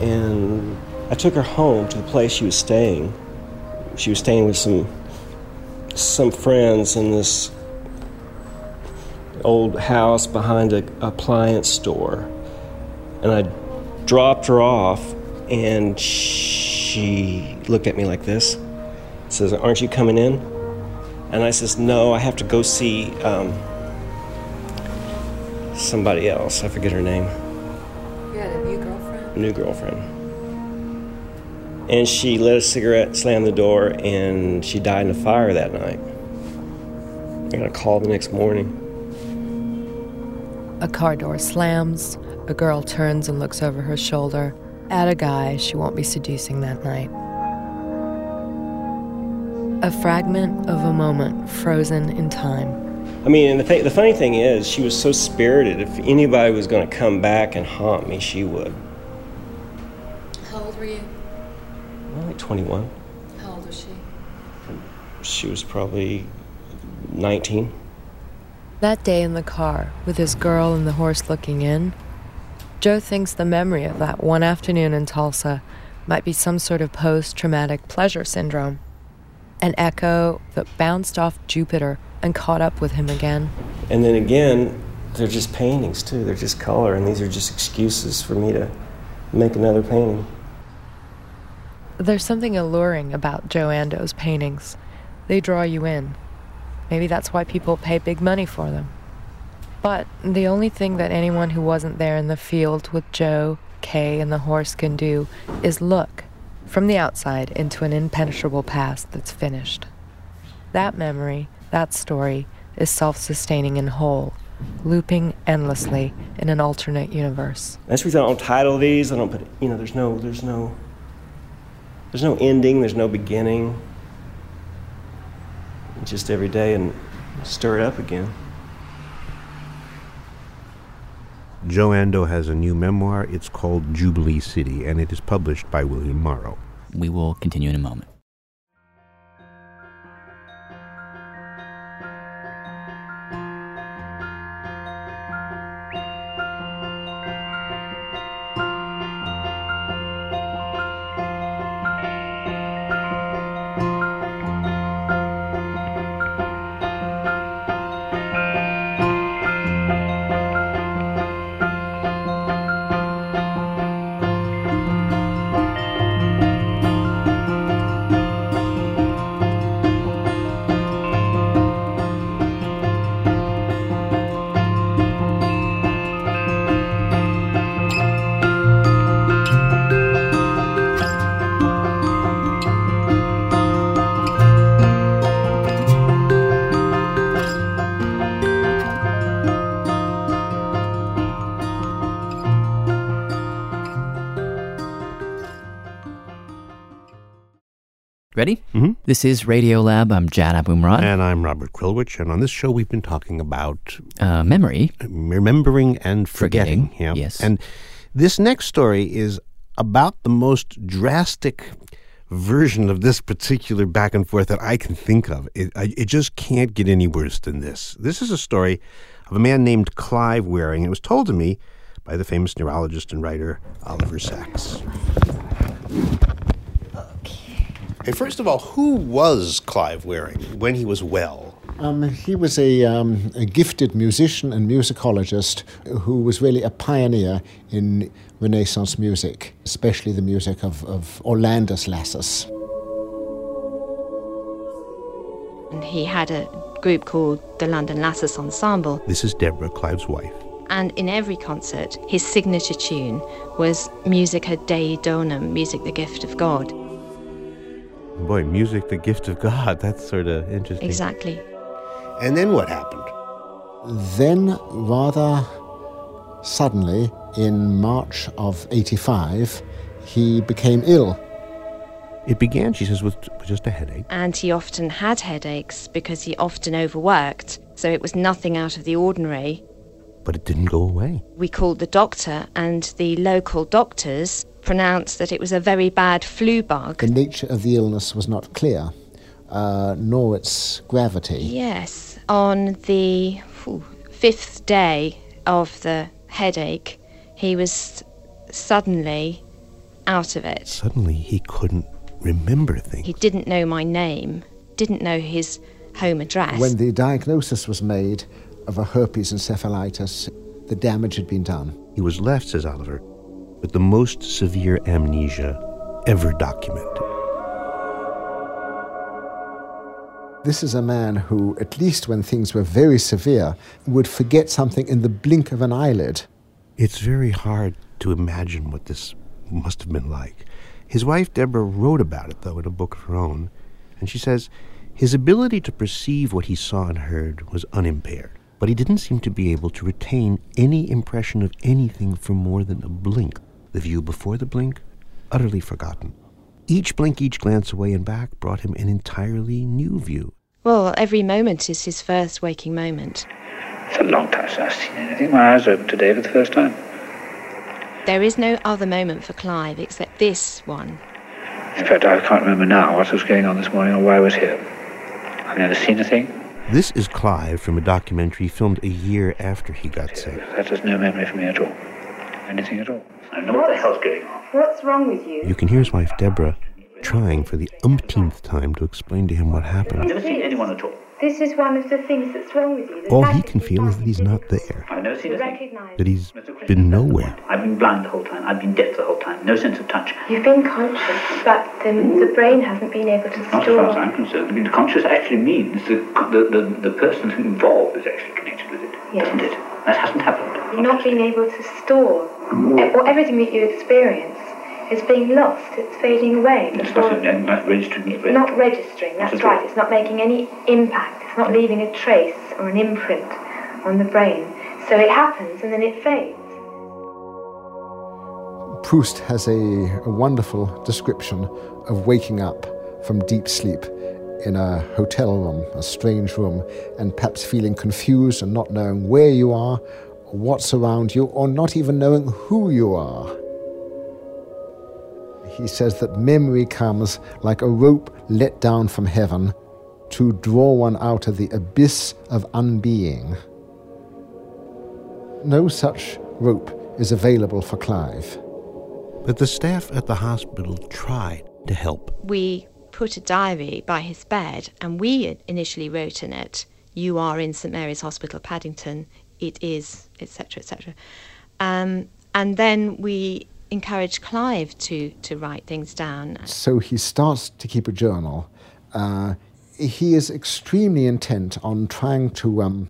and I took her home to the place she was staying. She was staying with some some friends in this old house behind a appliance store. And I dropped her off and she looked at me like this. Says, "Aren't you coming in?" And I says, "No, I have to go see um, somebody else. I forget her name. You had a new girlfriend? New girlfriend. And she lit a cigarette, slammed the door, and she died in a fire that night. I got a call the next morning. A car door slams. A girl turns and looks over her shoulder at a guy she won't be seducing that night. A fragment of a moment frozen in time. I mean, and the, th- the funny thing is, she was so spirited. If anybody was going to come back and haunt me, she would. How old were you? Well, like 21. How old was she? She was probably 19. That day in the car, with his girl and the horse looking in, Joe thinks the memory of that one afternoon in Tulsa might be some sort of post traumatic pleasure syndrome. An echo that bounced off Jupiter and caught up with him again. And then again, they're just paintings too. They're just color, and these are just excuses for me to make another painting. There's something alluring about Joe Andoe's paintings. They draw you in. Maybe that's why people pay big money for them. But the only thing that anyone who wasn't there in the field with Joe, Kay, and the horse can do is look from the outside into an impenetrable past that's finished. That memory, that story, is self sustaining and whole, looping endlessly in an alternate universe. That's the reason I don't title these. I don't put, you know, there's no, there's no, there's no ending. There's no beginning. Just every day and stir it up again. Joe Andoe has a new memoir. It's called Jubilee City, and it is published by William Morrow. We will continue in a moment. This is Radio Lab. I'm Jad Abumrad. And I'm Robert Krulwich, and on this show we've been talking about Uh, memory. remembering and forgetting. Forgetting, Yeah. yes. And this next story is about the most drastic version of this particular back and forth that I can think of. It, I, it just can't get any worse than this. This is a story of a man named Clive Wearing. It was told to me by the famous neurologist and writer Oliver Sacks. Hey, first of all, who was Clive Wearing when he was well? Um, he was a, um, a gifted musician and musicologist who was really a pioneer in Renaissance music, especially the music of, of Orlandus Lassus. And he had a group called the London Lassus Ensemble. This is Deborah, Clive's wife. And in every concert, his signature tune was Musica Dei Donum, music the gift of God. Boy, music, the gift of God. That's sort of interesting. Exactly. And then what happened? Then, rather suddenly, in March of 85, he became ill. It began, she says, with just a headache. And he often had headaches because he often overworked, so it was nothing out of the ordinary. But it didn't go away. We called the doctor, and the local doctors pronounced that it was a very bad flu bug. The nature of the illness was not clear, uh, nor its gravity. Yes, on the phew, fifth day of the headache, he was suddenly out of it. Suddenly, he couldn't remember things. He didn't know my name, didn't know his home address. When the diagnosis was made of a herpes encephalitis, the damage had been done. He was left, says Oliver, with the most severe amnesia ever documented. This is a man who, at least when things were very severe, would forget something in the blink of an eyelid. It's very hard to imagine what this must have been like. His wife, Deborah, wrote about it, though, in a book of her own, and she says his ability to perceive what he saw and heard was unimpaired, but he didn't seem to be able to retain any impression of anything for more than a blink. The view before the blink, utterly forgotten. Each blink, each glance away and back brought him an entirely new view. Well, every moment is his first waking moment. It's a long time since I've seen anything. My eyes opened today for the first time. There is no other moment for Clive except this one. In fact, I can't remember now what was going on this morning or why I was here. I've never seen a thing. This is Clive from a documentary filmed a year after he got sick. That has no memory for me at all. Anything at all. I don't know what the hell's going on. What's wrong with you? You can hear his wife, Deborah, trying for the umpteenth time to explain to him what happened. I've never seen anyone at all. This is one of the things that's wrong with you. The All he can feel is that he's not there, I've never seen a recognise. that he's been nowhere. I've been blind the whole time. I've been deaf the whole time. No sense of touch. You've been conscious, but the, the brain hasn't been able to Not as far as I'm concerned. I mean, conscious actually means the, the, the, the person involved is actually connected with it, Yes. doesn't it? That hasn't happened. You've not being able to store. Mm. Or everything that you experience is being lost. It's fading away. It's not, in- not registering the brain. not registering, that's at all. right. It's not making any impact. It's not leaving a trace or an imprint on the brain. So it happens and then it fades. Proust has a, a wonderful description of waking up from deep sleep in a hotel room, a strange room, and perhaps feeling confused and not knowing where you are, what's around you, or not even knowing who you are. He says that memory comes like a rope let down from heaven to draw one out of the abyss of unbeing. No such rope is available for Clive. But the staff at the hospital tried to help. We put a diary by his bed and we initially wrote in it, You are in St Mary's Hospital, Paddington, it is, etc., etc. Um, and then we encouraged Clive to, to write things down. So he starts to keep a journal. Uh, he is extremely intent on trying to um,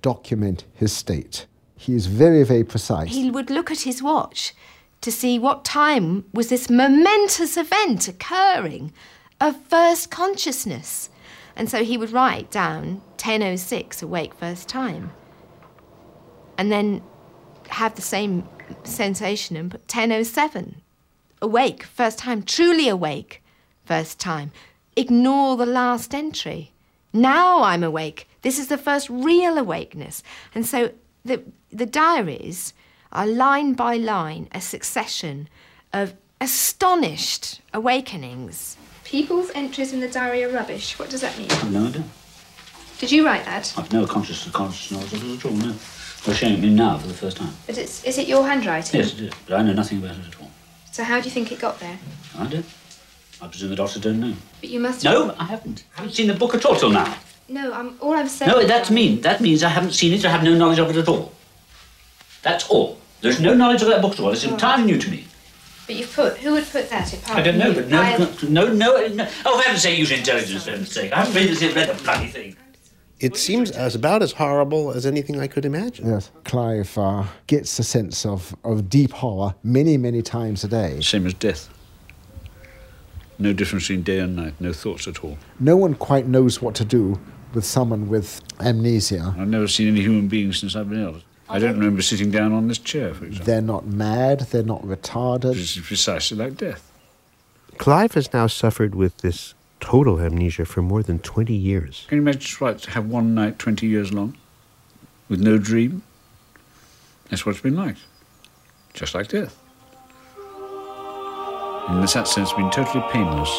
document his state. He is very, very precise. He would look at his watch to see what time was this momentous event occurring of first consciousness. And so he would write down 10.06 awake first time. And then have the same sensation and put 10.07 awake first time, truly awake first time. Ignore the last entry. Now I'm awake. This is the first real awakeness. And so the, the diaries are line by line a succession of astonished awakenings. People's entries in the diary are rubbish. What does that mean? I've no idea. Did you write that? I've no conscious conscious knowledge of it at all, no. You're showing it me now for the first time. But it's, is it your handwriting? Yes, it is. But I know nothing about it at all. So how do you think it got there? I do. I presume the doctor don't know. But you must. No, I haven't. I haven't seen the book at all till now. No, I'm, all I'm saying. No, that means that means I haven't seen it. I have no knowledge of it at all. That's all. There's no knowledge of that book at all. It's entirely new to me. But you've put. Who would put that apart? I don't know, from but no, I- no, no, no. Oh, for heaven's sake, use intelligence, for heaven's sake. I haven't read, this, read the bloody thing. It seems as about as horrible as anything I could imagine. Yes, Clive uh, gets a sense of, of deep horror many, many times a day. Same as death. No difference between day and night, no thoughts at all. No one quite knows what to do with someone with amnesia. I've never seen any human being since I've been ill. I don't remember sitting down on this chair, for example. They're not mad, they're not retarded. It's precisely like death. Clive has now suffered with this total amnesia for more than 20 years. Can you imagine what to have one night 20 years long with no dream? That's what it's been like. Just like death. In that sense, it's been totally painless.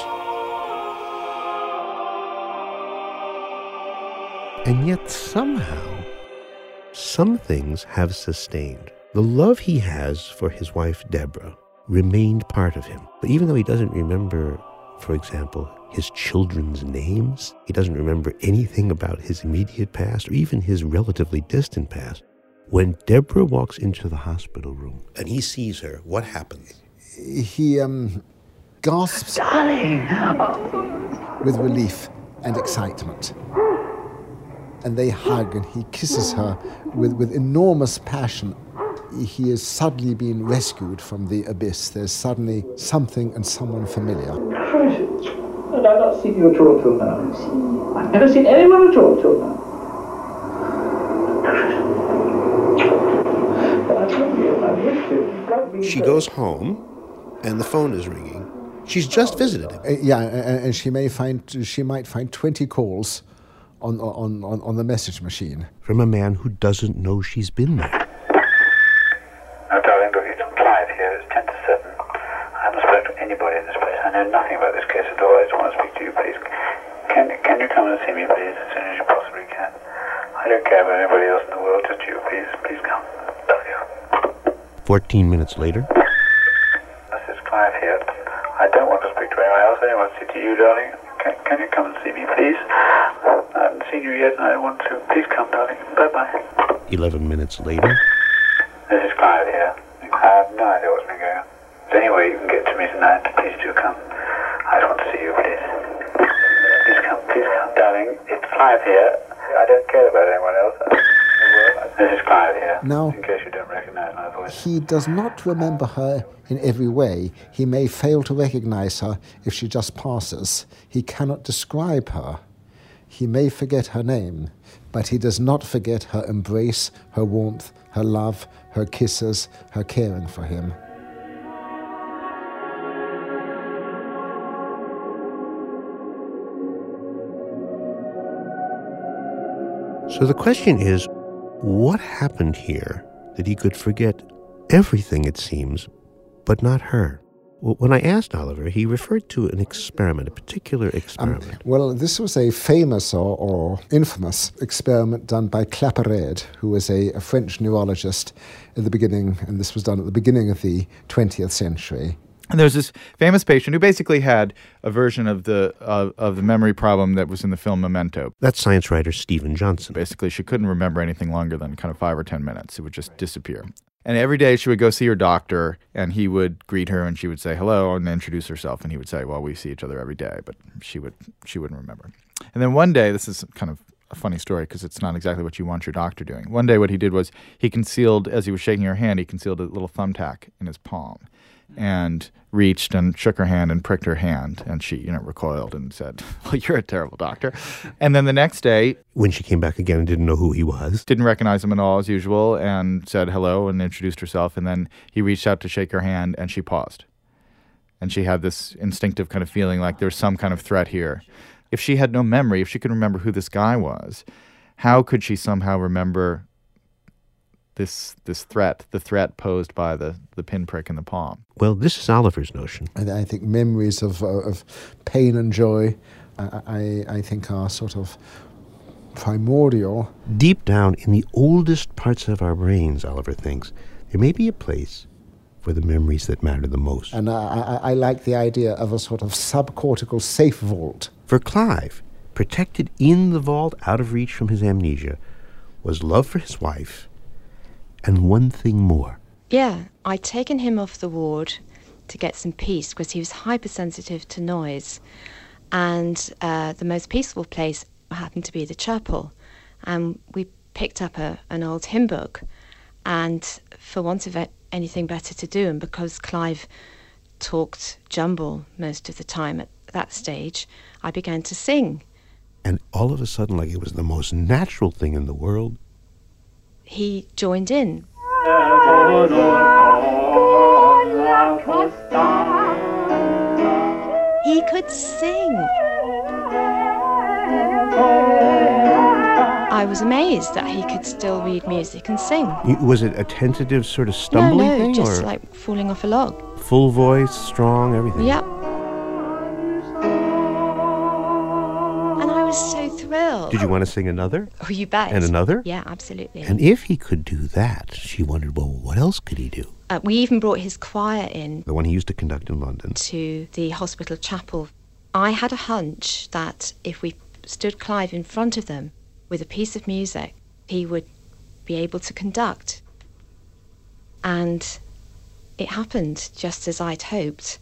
And yet somehow, some things have sustained. The love he has for his wife, Deborah, remained part of him. But even though he doesn't remember, for example, his children's names, he doesn't remember anything about his immediate past or even his relatively distant past. When Deborah walks into the hospital room and he sees her, what happens? He um, gasps Darling! with relief and excitement. And they hug and he kisses her with, with enormous passion. He has suddenly been rescued from the abyss. There's suddenly something and someone familiar. And I've not seen you at all till now. I've never seen anyone at all till now. But I love you. I miss you. She goes home and the phone is ringing. She's just visited him. Uh, yeah, a- a- and she may find she might find twenty calls on, on, on, on the message machine. From a man who doesn't know she's been there. Now, darling, look, it's Clive here. It's 10 to 7. I haven't spoken to anybody in this place. I know nothing about this case at all. I just want to speak to you, please. Can, can you come and see me, please, as soon as you possibly can? I don't care about anybody else in the world, just you, please. Please come. Love you. 14 minutes later, This is Clive here. I don't want to speak to anyone else. I only want to speak to you, darling. Can, can you come and see me, please? I seen you yet, and I want to. Please come, darling. Bye-bye. 11 minutes later, This is Clive here. I have no idea what's been going on. Is there any way you can get to me tonight? Please do come. I just want to see you, please. Please come, please come, darling. It's Clive here. I don't care about anyone else. This is Clive here. Now- in case you don't recognize my voice. He does not remember her in every way. He may fail to recognize her if she just passes. He cannot describe her. He may forget her name, but he does not forget her embrace, her warmth, her love, her kisses, her caring for him. So the question is what happened here that he could forget everything, it seems, but not her? Well, when I asked Oliver, he referred to an experiment, a particular experiment. Well, this was a famous or, or infamous experiment done by Claparede, who was a, a French neurologist at the beginning, and this was done at the beginning of the 20th century. And there's this famous patient who basically had a version of the uh, of the memory problem that was in the film Memento. That's science writer Steven Johnson. Basically, she couldn't remember anything longer than kind of five or ten minutes. It would just disappear. And every day she would go see her doctor, and he would greet her, and she would say hello and introduce herself, and he would say, "Well, we see each other every day," but she would she wouldn't remember. And then one day, this is kind of a funny story because it's not exactly what you want your doctor doing. One day, what he did was he concealed, as he was shaking her hand, he concealed a little thumbtack in his palm, and reached and shook her hand and pricked her hand, and she, you know, recoiled and said, "Well, you're a terrible doctor." And then the next day, When she came back again and didn't know who he was, didn't recognize him at all as usual, and said hello and introduced herself, and then he reached out to shake her hand, and she paused, and she had this instinctive kind of feeling like there's some kind of threat here. If she had no memory, if she could remember who this guy was, how could she somehow remember this this threat, the threat posed by the the pinprick in the palm? well, this is Oliver's notion. And I think memories of, uh, of pain and joy, I, I, I think, are sort of primordial. Deep down in the oldest parts of our brains, Oliver thinks, there may be a place for the memories that matter the most. And I, I, I like the idea of a sort of subcortical safe vault. For Clive, protected in the vault out of reach from his amnesia, was love for his wife and one thing more. Yeah, I'd taken him off the ward to get some peace because he was hypersensitive to noise. And uh, the most peaceful place happened to be the chapel. And we picked up a, an old hymn book. And for want of anything better to do, and because Clive talked jumble most of the time at that stage, I began to sing. And all of a sudden, like it was the most natural thing in the world, He joined in. He could sing. I was amazed that he could still read music and sing. Was it a tentative sort of stumbling no, no, thing, just or like falling off a log. full voice, strong, everything? Yep. Did you want to sing another? Oh, you bet. And another? Yeah, absolutely. And if he could do that, she wondered, well, what else could he do? uh, we even brought his choir in The one he used to conduct in London. to the hospital chapel. I had a hunch that if we stood Clive in front of them with a piece of music, he would be able to conduct. And it happened just as I'd hoped.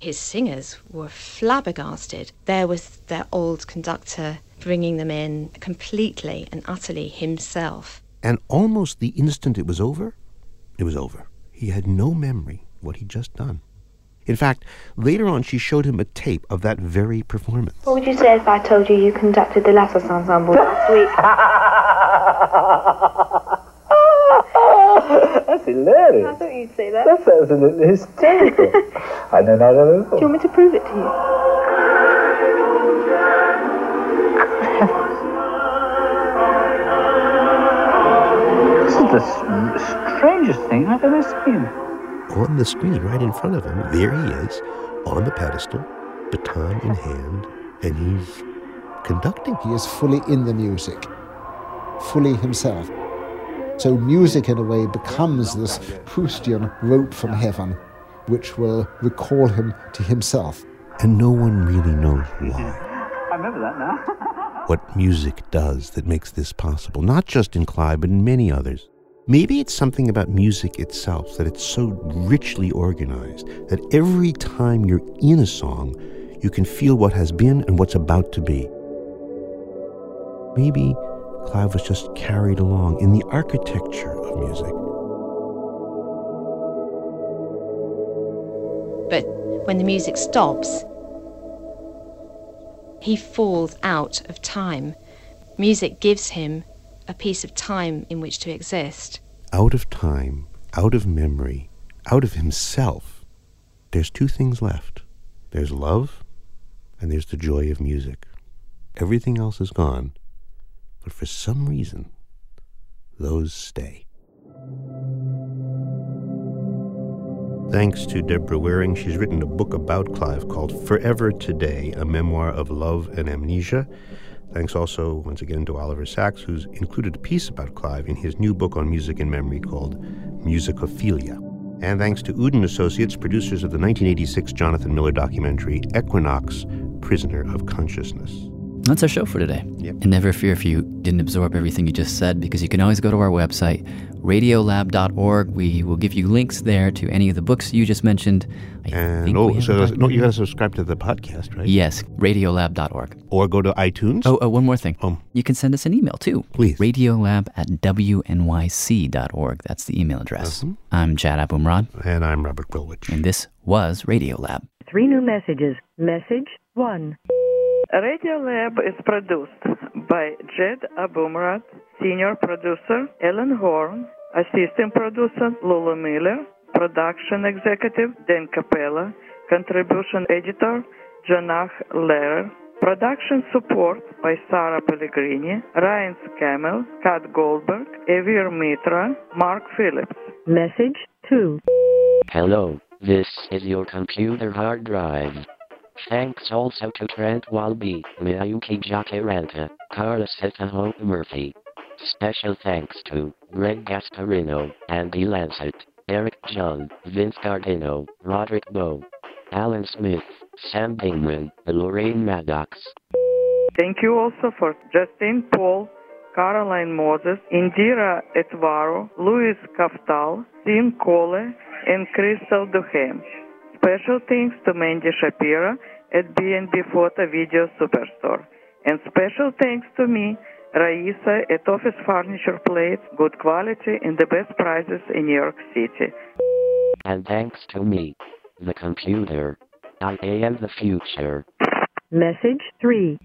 His singers were flabbergasted. There was their old conductor bringing them in completely and utterly himself. And almost the instant it was over, it was over. He had no memory of what he'd just done. In fact, later on, she showed him a tape of that very performance. What would you say if I told you you conducted the Lassus Ensemble last week? That's hilarious. I thought you'd say that. That's absolutely hysterical. I know not at all. Do you want me to prove it to you? The strangest thing I've ever seen. On the screen, right in front of him, there he is, on the pedestal, baton in hand, and he's conducting. He is fully in the music, fully himself. So music, in a way, becomes this Proustian rope from heaven, which will recall him to himself. And no one really knows why. I remember that now. what music does that makes this possible, not just in Clive, but in many others. Maybe it's something about music itself that it's so richly organized that every time you're in a song, you can feel what has been and what's about to be. Maybe Clive was just carried along in the architecture of music. But when the music stops, he falls out of time. Music gives him a piece of time in which to exist. Out of time, out of memory, out of himself, there's two things left there's love, and there's the joy of music. Everything else is gone, but for some reason, those stay. Thanks to Deborah Wearing, she's written a book about Clive called Forever Today, a memoir of love and amnesia. Thanks also, once again, to Oliver Sacks, who's included a piece about Clive in his new book on music and memory called Musicophilia. And thanks to Uden Associates, producers of the 1986 Jonathan Miller documentary Equinox Prisoner of Consciousness. That's our show for today. Yep. And never fear if you didn't absorb everything you just said, because you can always go to our website, radiolab.org. We will give you links there to any of the books you just mentioned. I And think oh, so a no, you got to subscribe to the podcast, right? Yes, radiolab.org. Or go to iTunes. Oh, oh, one more thing. Um, you can send us an email too. Please. Radiolab at wnyc.org. That's the email address. Uh-huh. I'm Jad Abumrad. And I'm Robert Krulwich. And this was Radiolab. Three new messages. Message 1. Radio Lab is produced by Jad Abumrad, senior producer Ellen Horne, assistant producer Lulu Miller, production executive Dean Cappello, contribution editor Jonah Lehrer, production support by Sarah Pellegrini, Ryan Scammell, Kat Goldberg, Evir Mitra, Mark Phillips. Message 2. Hello, this is your computer hard drive. Thanks also to Trent Walby, Miyuki Jacaranta, Carlos Hitaho Murphy. Special thanks to Greg Gasparino, Andy Lanset, Eric John, Vince Cardino, Roderick Bowe, Alan Smith, Sam Dingman, and Lorraine Maddox. Thank you also for Justin Paul, Caroline Moses, Indira Etvaro, Luis Kaftal, Tim Cole, and Crystal Duhem. Special thanks to Mandy Shapiro at B&H Photo Video Superstore. And special thanks to me, Raisa at Office Furniture Plates, good quality and the best prices in New York City. And thanks to me, the computer. I am the future. Message 3.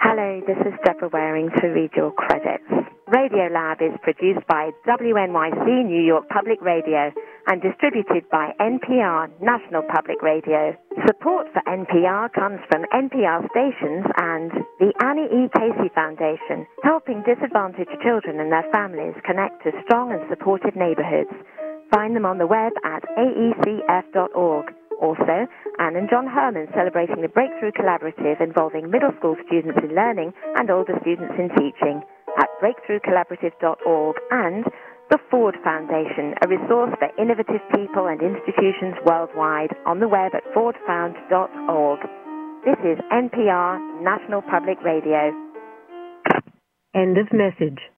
Hello, this is Deborah Wearing to read your credits. Radiolab is produced by WNYC New York Public Radio and distributed by NPR National Public Radio. Support for NPR comes from NPR stations and the Annie E. Casey Foundation, helping disadvantaged children and their families connect to strong and supportive neighborhoods. Find them on the web at aecf.org. Also, Anne and John Herman celebrating the Breakthrough Collaborative involving middle school students in learning and older students in teaching at breakthroughcollaborative.org and the Ford Foundation, a resource for innovative people and institutions worldwide on the web at fordfound.org. This is NPR National Public Radio. End of message.